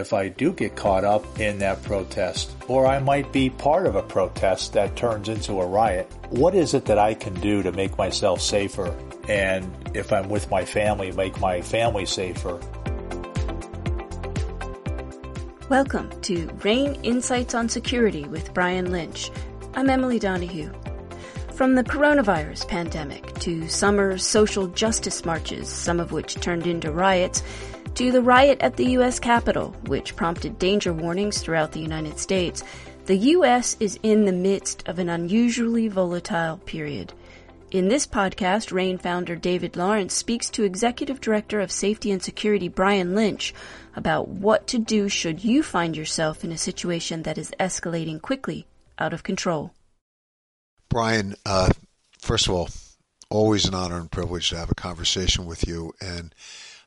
if I do get caught up in that protest, or I might be part of a protest that turns into a riot. What is it that I can do to make myself safer? And if I'm with my family, make my family safer. Welcome to RANE Insights on Security with Brian Lynch. I'm Emily Donahue. From the coronavirus pandemic to summer social justice marches, some of which turned into riots, to the riot at the U.S. Capitol, which prompted danger warnings throughout the United States, the U.S. is in the midst of an unusually volatile period. In this podcast, RANE founder David Lawrence speaks to Executive Director of Safety and Security Brian Lynch about what to do should you find yourself in a situation that is escalating quickly out of control. Brian, uh, first of all, always an honor and privilege to have a conversation with you. And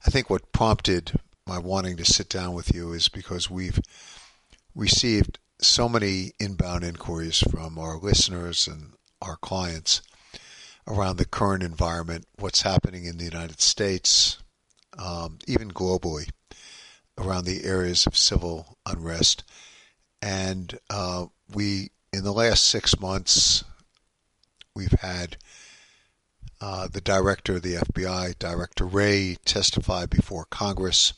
I think what prompted my wanting to sit down with you is because we've received so many inbound inquiries from our listeners and our clients around the current environment, what's happening in the United States, um, even globally, around the areas of civil unrest. And uh, we, in the last six months, We've had uh, the director of the FBI, Director Wray, testified before Congress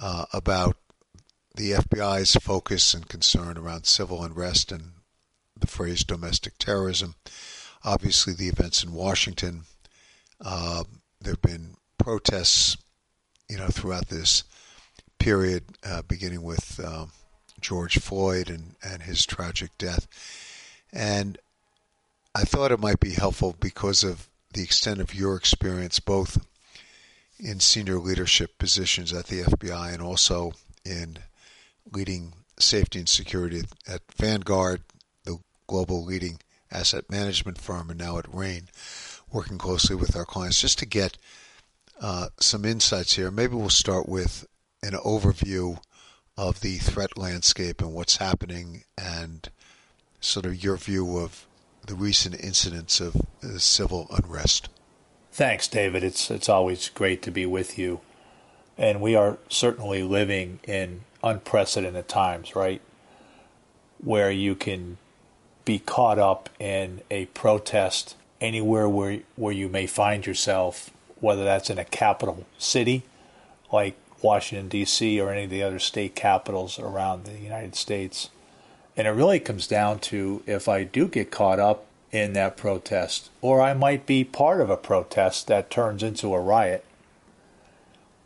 uh, about the FBI's focus and concern around civil unrest and the phrase domestic terrorism. Obviously, the events in Washington. Uh, there have been protests, you know, throughout this period, uh, beginning with um, George Floyd and, and his tragic death. And I thought it might be helpful because of the extent of your experience, both in senior leadership positions at the FBI and also in leading safety and security at Vanguard, the global leading asset management firm, and now at RANE, working closely with our clients, just to get uh, some insights here. Maybe we'll start with an overview of the threat landscape and what's happening, and sort of your view of the recent incidents of uh, civil unrest. Thanks, David. It's it's always great to be with you, and we are certainly living in unprecedented times, right? Where you can be caught up in a protest anywhere where where you may find yourself, whether that's in a capital city like Washington D.C. or any of the other state capitals around the United States and it really comes down to if I do get caught up in that protest, or I might be part of a protest that turns into a riot.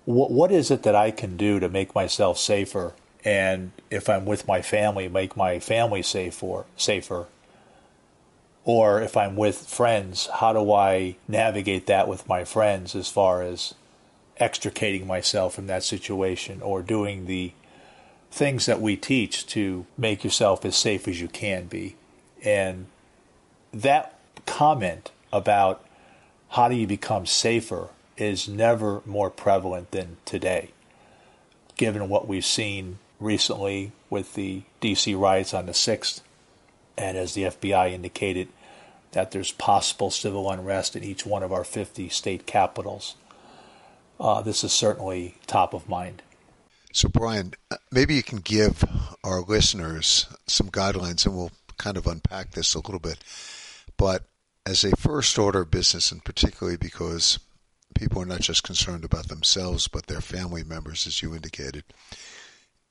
What, what is it that I can do to make myself safer? And if I'm with my family, make my family safer, safer. Or if I'm with friends, how do I navigate that with my friends as far as extricating myself from that situation or doing the things that we teach to make yourself as safe as you can be. And that comment about how do you become safer is never more prevalent than today, given what we've seen recently with the DC riots on the 6th. And as the FBI indicated, that there's possible civil unrest in each one of our 50 state capitals. Uh, this is certainly top of mind. So, Brian, uh, maybe you can give our listeners some guidelines and we'll kind of unpack this a little bit. But as a first order business, and particularly because people are not just concerned about themselves, but their family members, as you indicated,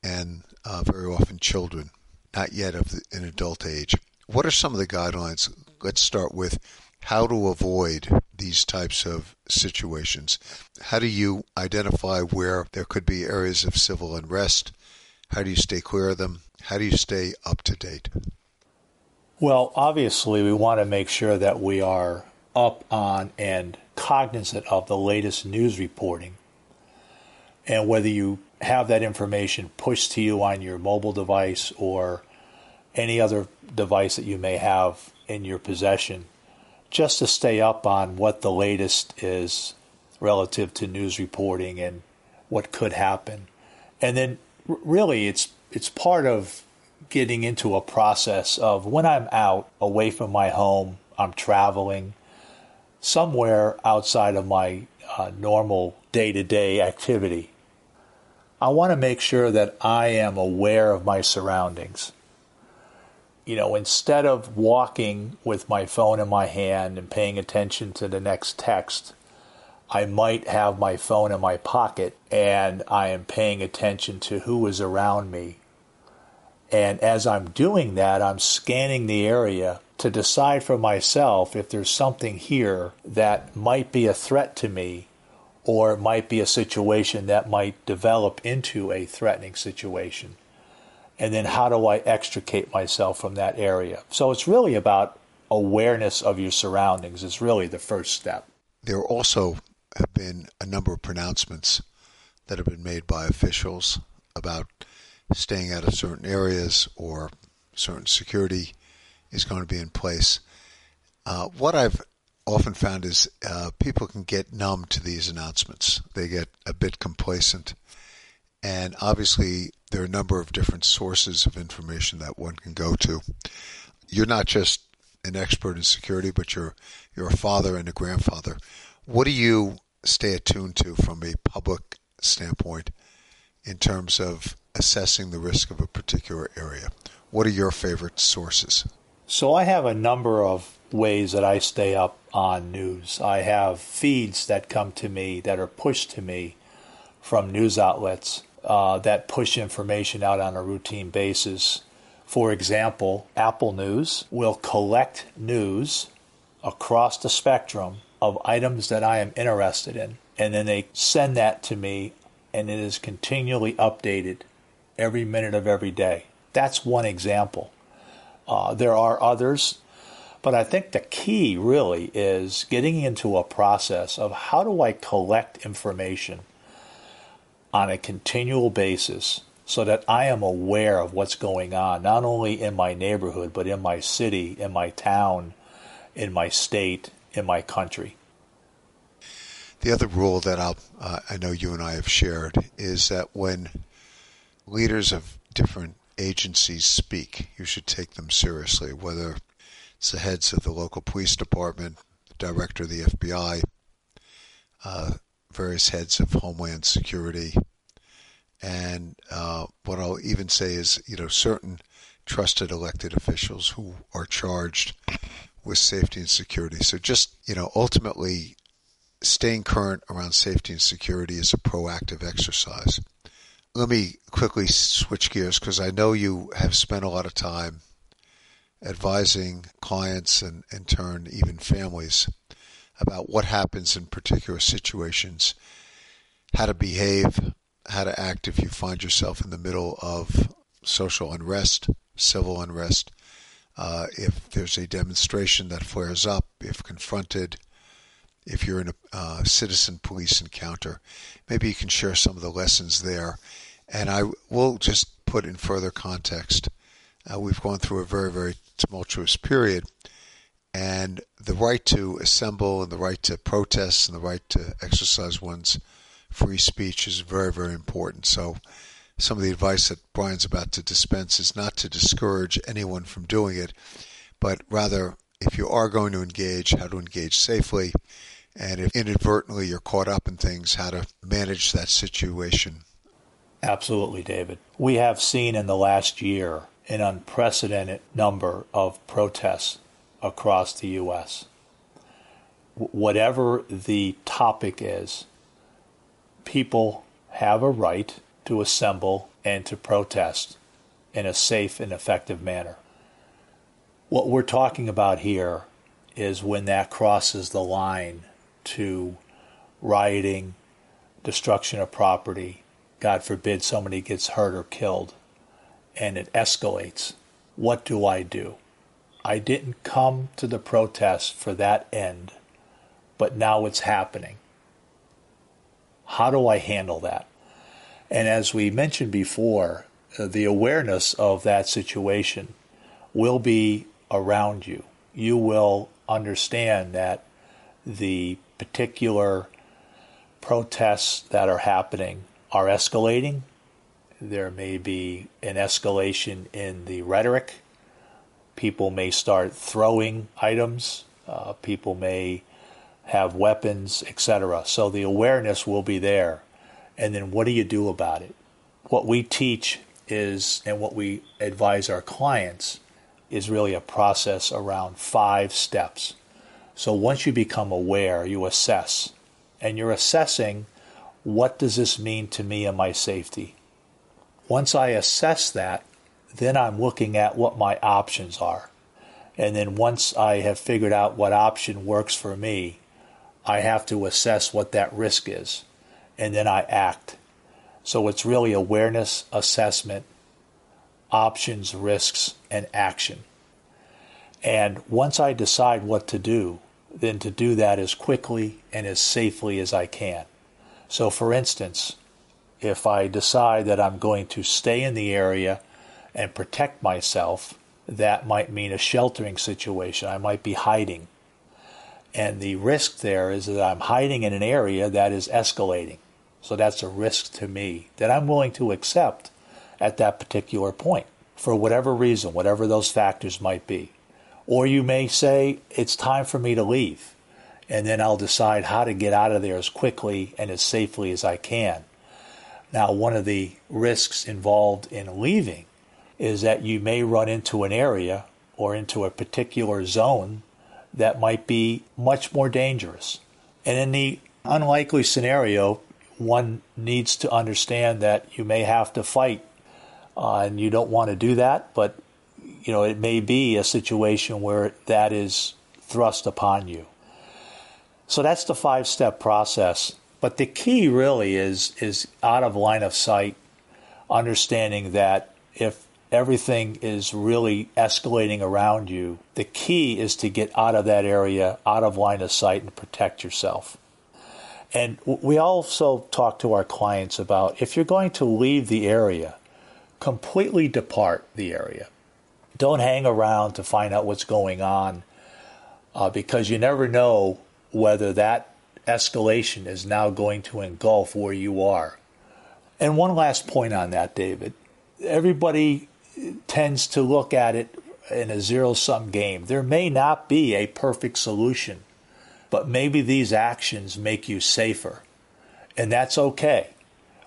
and uh, very often children, not yet of an adult age. What are some of the guidelines? Let's start with how to avoid these types of situations. How do you identify where there could be areas of civil unrest? How do you stay clear of them? How do you stay up to date? Well, obviously, we want to make sure that we are up on and cognizant of the latest news reporting. And whether you have that information pushed to you on your mobile device or any other device that you may have in your possession, just to stay up on what the latest is relative to news reporting and what could happen. And then really it's it's part of getting into a process of when I'm out away from my home, I'm traveling somewhere outside of my uh, normal day-to-day activity. I want to make sure that I am aware of my surroundings. You know, instead of walking with my phone in my hand and paying attention to the next text, I might have my phone in my pocket and I am paying attention to who is around me. And as I'm doing that, I'm scanning the area to decide for myself if there's something here that might be a threat to me or it might be a situation that might develop into a threatening situation. And then how do I extricate myself from that area? So it's really about awareness of your surroundings is really the first step. There also have been a number of pronouncements that have been made by officials about staying out of certain areas or certain security is going to be in place. Uh, what I've often found is uh, people can get numb to these announcements. They get a bit complacent. And obviously, there are a number of different sources of information that one can go to. You're not just an expert in security, but you're you're a father and a grandfather. What do you stay attuned to from a public standpoint in terms of assessing the risk of a particular area? What are your favorite sources? So I have a number of ways that I stay up on news. I have feeds that come to me that are pushed to me from news outlets uh, that push information out on a routine basis. For example, Apple News will collect news across the spectrum of items that I am interested in, and then they send that to me, and it is continually updated every minute of every day. That's one example. Uh, there are others, but I think the key really is getting into a process of how do I collect information on a continual basis so that I am aware of what's going on, not only in my neighborhood, but in my city, in my town, in my state, in my country. The other rule that I'll, uh, I know you and I have shared is that when leaders of different agencies speak, you should take them seriously, whether it's the heads of the local police department, the director of the FBI, uh, various heads of Homeland Security, and uh, what I'll even say is, you know, certain trusted elected officials who are charged with safety and security. So just, you know, ultimately staying current around safety and security is a proactive exercise. Let me quickly switch gears because I know you have spent a lot of time advising clients and, in turn, even families about what happens in particular situations, how to behave, how to act if you find yourself in the middle of social unrest, civil unrest, uh, if there's a demonstration that flares up, if confronted, if you're in a uh, citizen police encounter. Maybe you can share some of the lessons there. And I will just put in further context. Uh, we've gone through a very, very tumultuous period. And the right to assemble and the right to protest and the right to exercise one's free speech is very, very important. So, some of the advice that Brian's about to dispense is not to discourage anyone from doing it, but rather, if you are going to engage, how to engage safely, and if inadvertently you're caught up in things, how to manage that situation. Absolutely, David. We have seen in the last year an unprecedented number of protests across the U.S. whatever the topic is, people have a right to assemble and to protest in a safe and effective manner. What we're talking about here is when that crosses the line to rioting, destruction of property, God forbid somebody gets hurt or killed, and it escalates. What do I do? I didn't come to the protest for that end, but now it's happening. How do I handle that? And as we mentioned before, uh, the awareness of that situation will be around you. You will understand that the particular protests that are happening are escalating. There may be an escalation in the rhetoric. People may start throwing items. Uh, people may have weapons, etc. So the awareness will be there. And then what do you do about it? what we teach is, and what we advise our clients is really a process around five steps. So once you become aware, you assess, and you're assessing what does this mean to me and my safety. Once I assess that, then I'm looking at what my options are. And then once I have figured out what option works for me, I have to assess what that risk is. And then I act. So it's really awareness, assessment, options, risks, and action. And once I decide what to do, then to do that as quickly and as safely as I can. So, for instance, if I decide that I'm going to stay in the area and protect myself, that might mean a sheltering situation. I might be hiding. And the risk there is that I'm hiding in an area that is escalating. So that's a risk to me that I'm willing to accept at that particular point for whatever reason, whatever those factors might be. Or you may say, it's time for me to leave. And then I'll decide how to get out of there as quickly and as safely as I can. Now, one of the risks involved in leaving is that you may run into an area or into a particular zone that might be much more dangerous. And in the unlikely scenario, one needs to understand that you may have to fight uh, and you don't want to do that, but you know it may be a situation where that is thrust upon you. So that's the five-step process. But the key really is is out of line of sight, understanding that if everything is really escalating around you, the key is to get out of that area, out of line of sight, and protect yourself. And we also talk to our clients about if you're going to leave the area, completely depart the area. Don't hang around to find out what's going on uh, because you never know whether that escalation is now going to engulf where you are. And one last point on that, David. Everybody tends to look at it in a zero sum game. There may not be a perfect solution, but maybe these actions make you safer. And that's okay.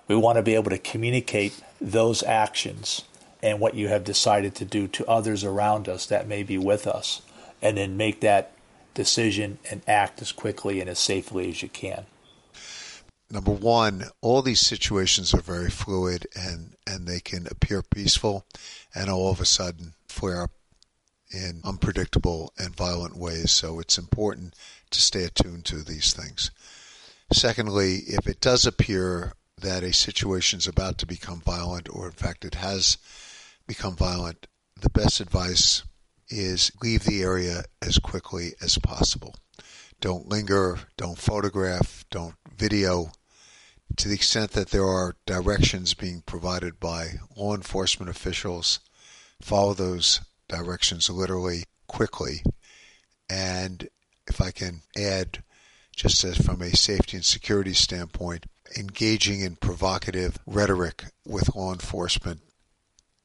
We want to be able to communicate those actions and what you have decided to do to others around us that may be with us, and then make that decision and act as quickly and as safely as you can. Number one, all these situations are very fluid and, and they can appear peaceful and all of a sudden flare up in unpredictable and violent ways. So it's important to stay attuned to these things. Secondly, if it does appear that a situation is about to become violent, or in fact it has become violent, the best advice is leave the area as quickly as possible. Don't linger, don't photograph, don't video. To the extent that there are directions being provided by law enforcement officials, follow those directions literally quickly. And if I can add, just as from a safety and security standpoint, engaging in provocative rhetoric with law enforcement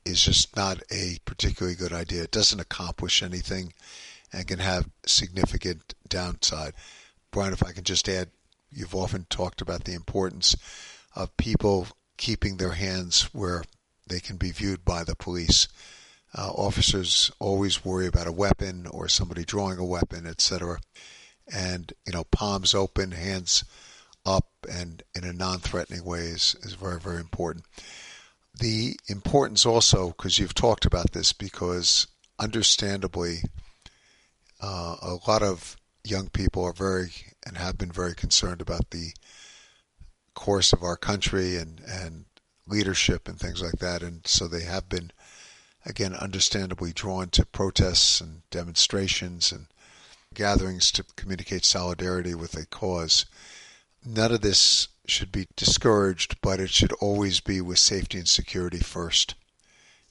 is just not a particularly good idea. It doesn't accomplish anything and can have significant downside. Brian, if I can just add, you've often talked about the importance of people keeping their hands where they can be viewed by the police. Uh, officers always worry about a weapon or somebody drawing a weapon, etc. And you know, palms open, hands up and in a non-threatening way is, is very, very important. The importance also, because you've talked about this, because understandably, uh, a lot of young people are very and have been very concerned about the course of our country and, and leadership and things like that. And so they have been, again, understandably drawn to protests and demonstrations and gatherings to communicate solidarity with a cause none of this should be discouraged, but it should always be with safety and security first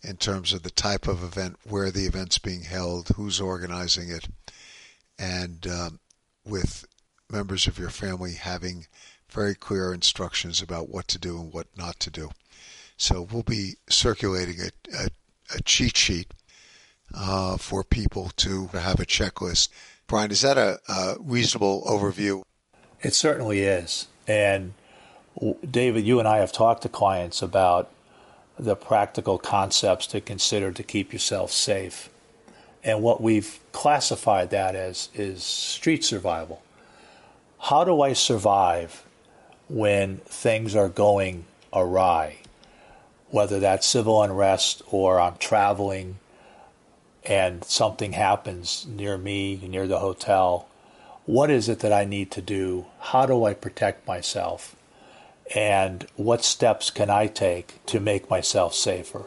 in terms of the type of event, where the event's being held, who's organizing it, and um, with members of your family having very clear instructions about what to do and what not to do. So we'll be circulating a, a, a cheat sheet uh, for people to have a checklist. Brian, is that a, a reasonable overview? It certainly is. And David, you and I have talked to clients about the practical concepts to consider to keep yourself safe. And what we've classified that as is street survival. How do I survive when things are going awry? Whether that's civil unrest or I'm traveling and something happens near me, near the hotel. What is it that I need to do? How do I protect myself? And what steps can I take to make myself safer?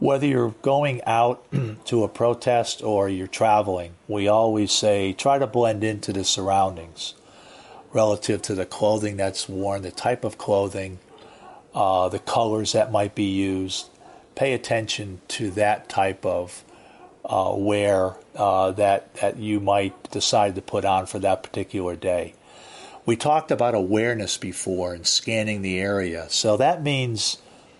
Whether you're going out to a protest or you're traveling, we always say try to blend into the surroundings relative to the clothing that's worn, the type of clothing, uh, the colors that might be used. Pay attention to that type of uh, wear uh, that that you might decide to put on for that particular day. We talked about awareness before and scanning the area, so that means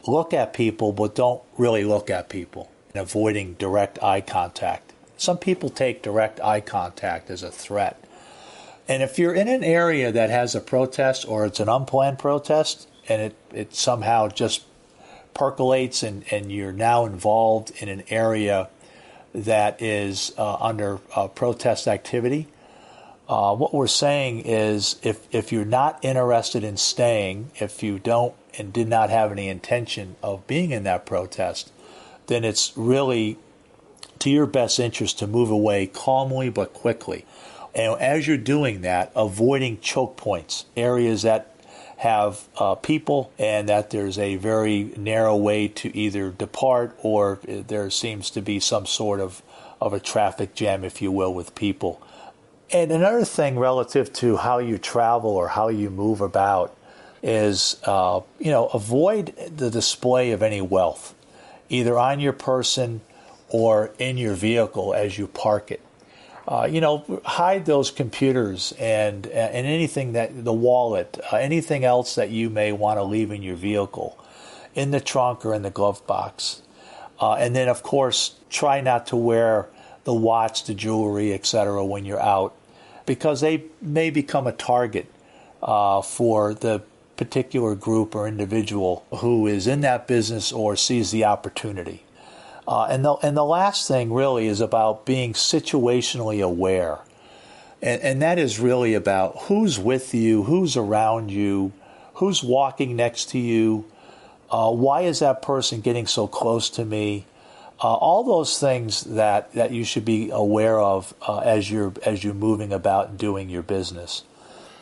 look at people, but don't really look at people, and avoiding direct eye contact. Some people take direct eye contact as a threat. And if you're in an area that has a protest or it's an unplanned protest and it, it somehow just percolates and, and you're now involved in an area that is uh, under uh, protest activity, uh, what we're saying is if, if you're not interested in staying, if you don't and did not have any intention of being in that protest, then it's really to your best interest to move away calmly but quickly. And as you're doing that, avoiding choke points, areas that have uh, people, and that there's a very narrow way to either depart or there seems to be some sort of, of a traffic jam, if you will, with people. And another thing relative to how you travel or how you move about is, uh, you know, avoid the display of any wealth, either on your person or in your vehicle as you park it. Uh, you know, hide those computers and and anything that the wallet, uh, anything else that you may want to leave in your vehicle, in the trunk or in the glove box, uh, and then of course try not to wear the watch, the jewelry, etc. when you're out, because they may become a target uh, for the particular group or individual who is in that business or sees the opportunity. Uh, and the and the last thing really is about being situationally aware, and, and that is really about who's with you, who's around you, who's walking next to you. Uh, why is that person getting so close to me? Uh, all those things that, that you should be aware of uh, as you're as you're moving about doing your business.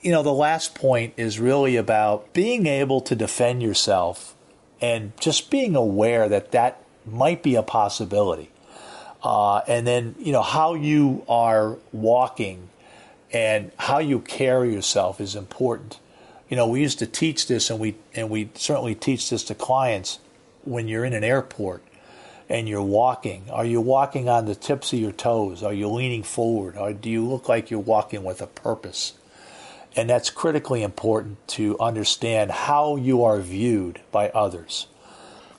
You know, the last point is really about being able to defend yourself and just being aware that that might be a possibility. Uh, and then, you know, how you are walking and how you carry yourself is important. You know, we used to teach this, and we and we certainly teach this to clients when you're in an airport and you're walking. Are you walking on the tips of your toes? Are you leaning forward? Or do you look like you're walking with a purpose? And that's critically important to understand how you are viewed by others.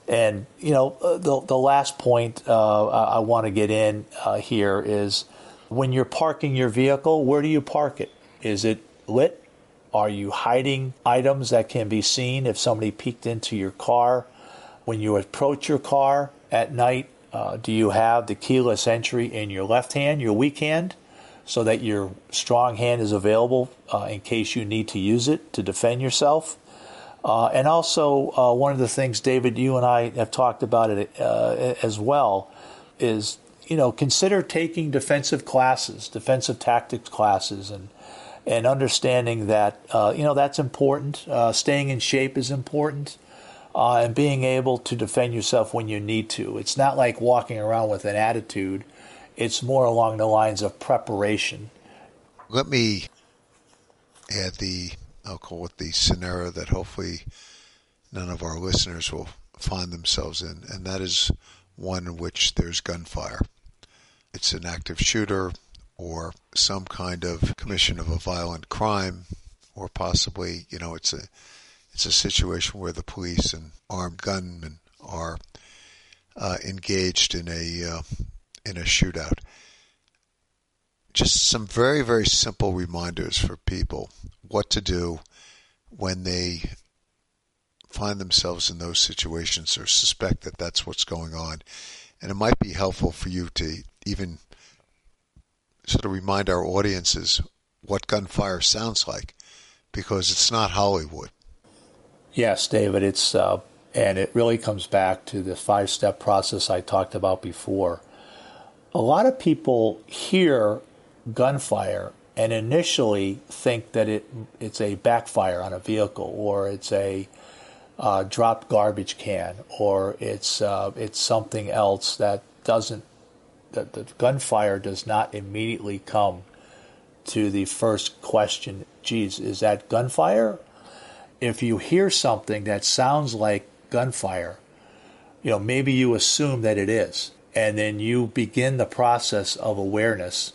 And you know, uh, the the last point uh, I want to get in uh, here is when you're parking your vehicle, where do you park it? Is it lit? Are you hiding items that can be seen if somebody peeked into your car? When you approach your car at night, uh, do you have the keyless entry in your left hand, your weak hand, so that your strong hand is available uh, in case you need to use it to defend yourself? Uh, and also, uh, one of the things, David, you and I have talked about it uh, as well, is you know consider taking defensive classes, defensive tactics classes, and and understanding that uh, you know that's important. Uh, staying in shape is important, and being able to defend yourself when you need to. It's not like walking around with an attitude. It's more along the lines of preparation. Let me add the I'll call it the scenario that hopefully none of our listeners will find themselves in, and that is one in which there's gunfire. It's an active shooter or some kind of commission of a violent crime, or possibly, you know, it's a it's a situation where the police and armed gunmen are uh, engaged in a uh, in a shootout just some very, very simple reminders for people what to do when they find themselves in those situations or suspect that that's what's going on. And it might be helpful for you to even sort of remind our audiences what gunfire sounds like because it's not Hollywood. Yes, David, it's uh, and it really comes back to the five-step process I talked about before. A lot of people hear gunfire and initially think that it it's a backfire on a vehicle or it's a uh, dropped garbage can or it's uh, it's something else that doesn't that the gunfire does not immediately come to the first question. Geez, is that gunfire? If you hear something that sounds like gunfire, you know maybe you assume that it is, and then you begin the process of awareness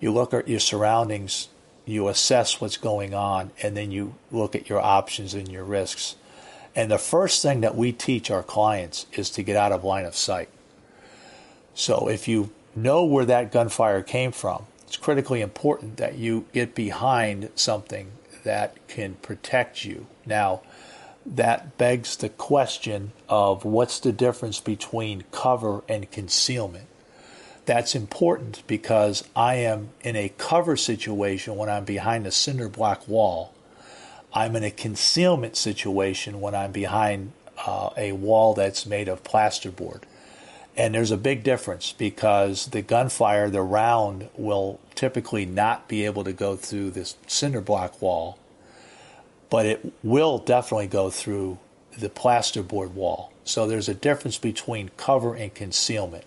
you look at your surroundings, you assess what's going on, and then you look at your options and your risks. And the first thing that we teach our clients is to get out of line of sight. So if you know where that gunfire came from, it's critically important that you get behind something that can protect you. Now, that begs the question of what's the difference between cover and concealment? That's important because I am in a cover situation when I'm behind a cinder block wall. I'm in a concealment situation when I'm behind uh, a wall that's made of plasterboard. And there's a big difference because the gunfire, the round, will typically not be able to go through this cinder block wall, but it will definitely go through the plasterboard wall. So there's a difference between cover and concealment.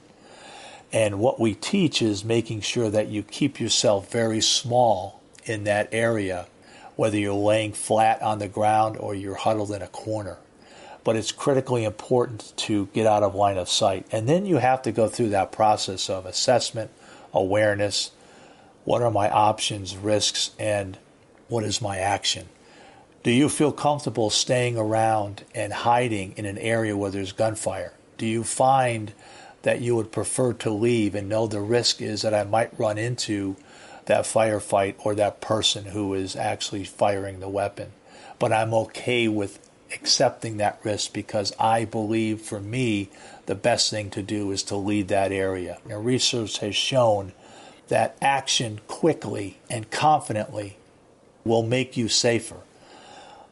And what we teach is making sure that you keep yourself very small in that area, whether you're laying flat on the ground or you're huddled in a corner. But it's critically important to get out of line of sight. And then you have to go through that process of assessment, awareness, what are my options, risks, and what is my action? Do you feel comfortable staying around and hiding in an area where there's gunfire? Do you find that you would prefer to leave and know the risk is that I might run into that firefight or that person who is actually firing the weapon. But I'm okay with accepting that risk because I believe for me the best thing to do is to lead that area. Now, research has shown that action quickly and confidently will make you safer.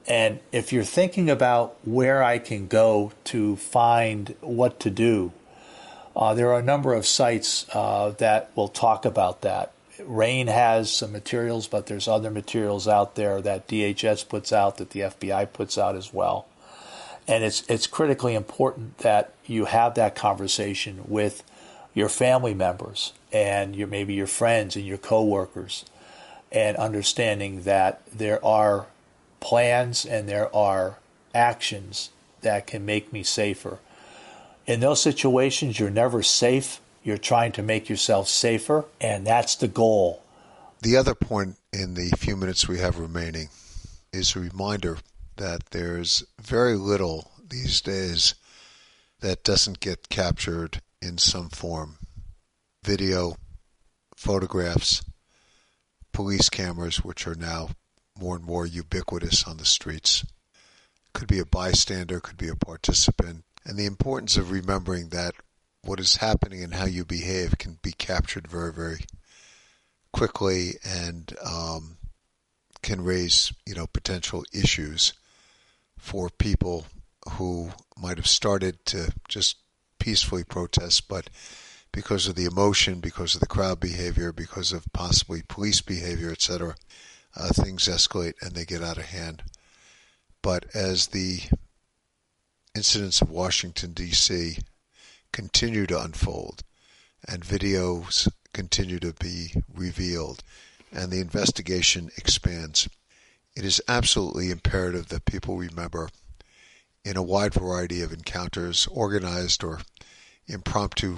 And if you're thinking about where I can go to find what to do, uh, there are a number of sites uh, that will talk about that. RANE has some materials, but there's other materials out there that DHS puts out, that the FBI puts out as well. And it's it's critically important that you have that conversation with your family members and your maybe your friends and your coworkers, and understanding that there are plans and there are actions that can make me safer in those situations, you're never safe. You're trying to make yourself safer, and that's the goal. The other point in the few minutes we have remaining is a reminder that there's very little these days that doesn't get captured in some form video, photographs, police cameras, which are now more and more ubiquitous on the streets. Could be a bystander, could be a participant, and the importance of remembering that what is happening and how you behave can be captured very, very quickly and um, can raise, you know, potential issues for people who might have started to just peacefully protest, but because of the emotion, because of the crowd behavior, because of possibly police behavior, etc., uh, things escalate and they get out of hand. But as the incidents of Washington, D.C. continue to unfold and videos continue to be revealed and the investigation expands, it is absolutely imperative that people remember in a wide variety of encounters, organized or impromptu,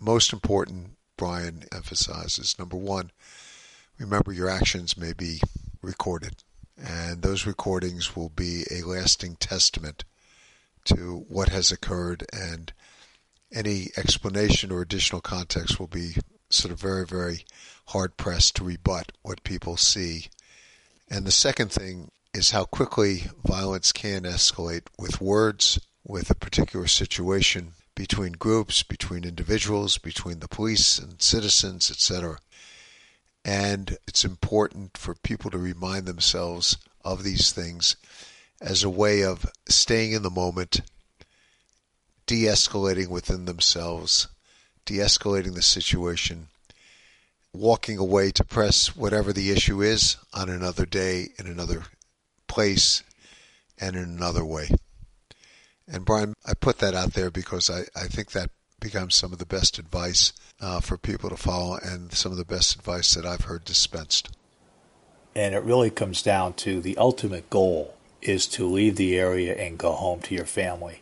most important, Brian emphasizes number one, remember your actions may be recorded, and those recordings will be a lasting testament to what has occurred, and any explanation or additional context will be sort of very, very hard pressed to rebut what people see. And the second thing is how quickly violence can escalate with words, with a particular situation, between groups, between individuals, between the police and citizens, etc. And it's important for people to remind themselves of these things as a way of staying in the moment, de escalating within themselves, de escalating the situation, walking away to press whatever the issue is on another day, in another place, and in another way. And Brian, I put that out there because I, I think that becomes some of the best advice uh, for people to follow and some of the best advice that I've heard dispensed. And it really comes down to the ultimate goal is to leave the area and go home to your family.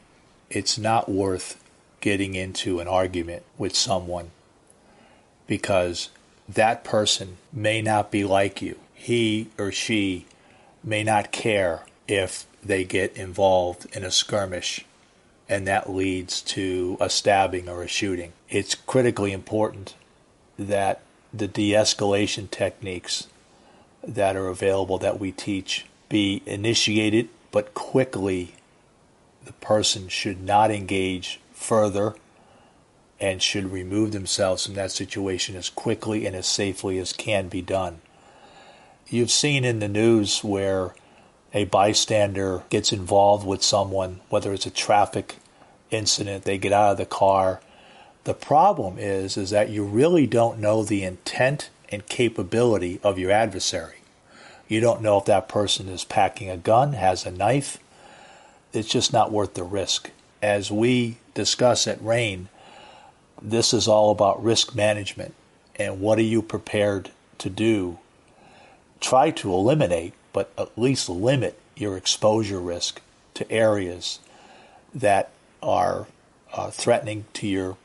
It's not worth getting into an argument with someone because that person may not be like you. He or she may not care if they get involved in a skirmish and that leads to a stabbing or a shooting. It's critically important that the de escalation techniques that are available that we teach be initiated, but quickly the person should not engage further and should remove themselves from that situation as quickly and as safely as can be done. You've seen in the news where a bystander gets involved with someone, whether it's a traffic incident, they get out of the car. The problem is is that you really don't know the intent and capability of your adversary. You don't know if that person is packing a gun, has a knife. It's just not worth the risk. As we discuss at RANE, this is all about risk management and what are you prepared to do. Try to eliminate, but at least limit your exposure risk to areas that are uh, threatening to your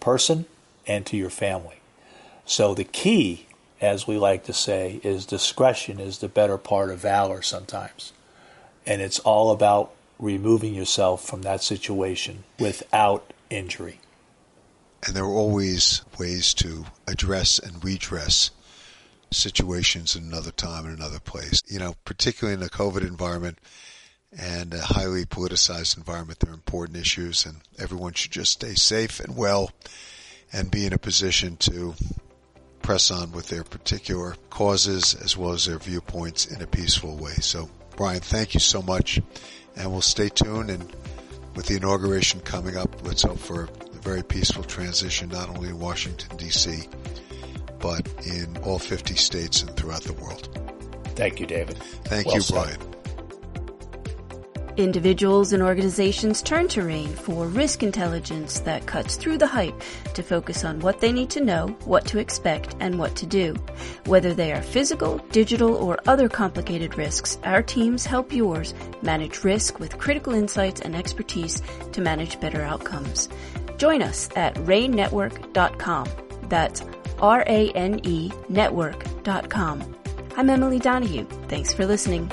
person and to your family. So the key, as we like to say, is discretion is the better part of valor sometimes. And it's all about removing yourself from that situation without injury. And there are always ways to address and redress situations in another time in another place. You know, particularly in a COVID environment and a highly politicized environment, there are important issues, and everyone should just stay safe and well and be in a position to press on with their particular causes as well as their viewpoints in a peaceful way. So, Brian, thank you so much, and we'll stay tuned. And with the inauguration coming up, let's hope for a very peaceful transition, not only in Washington, D.C., but in all 50 states and throughout the world. Thank you, David. Thank well you, Brian. Individuals and organizations turn to RANE for risk intelligence that cuts through the hype to focus on what they need to know, what to expect, and what to do. Whether they are physical, digital, or other complicated risks, our teams help yours manage risk with critical insights and expertise to manage better outcomes. Join us at ranenetwork.com. That's R-A-N-E network.com. I'm Emily Donahue. Thanks for listening.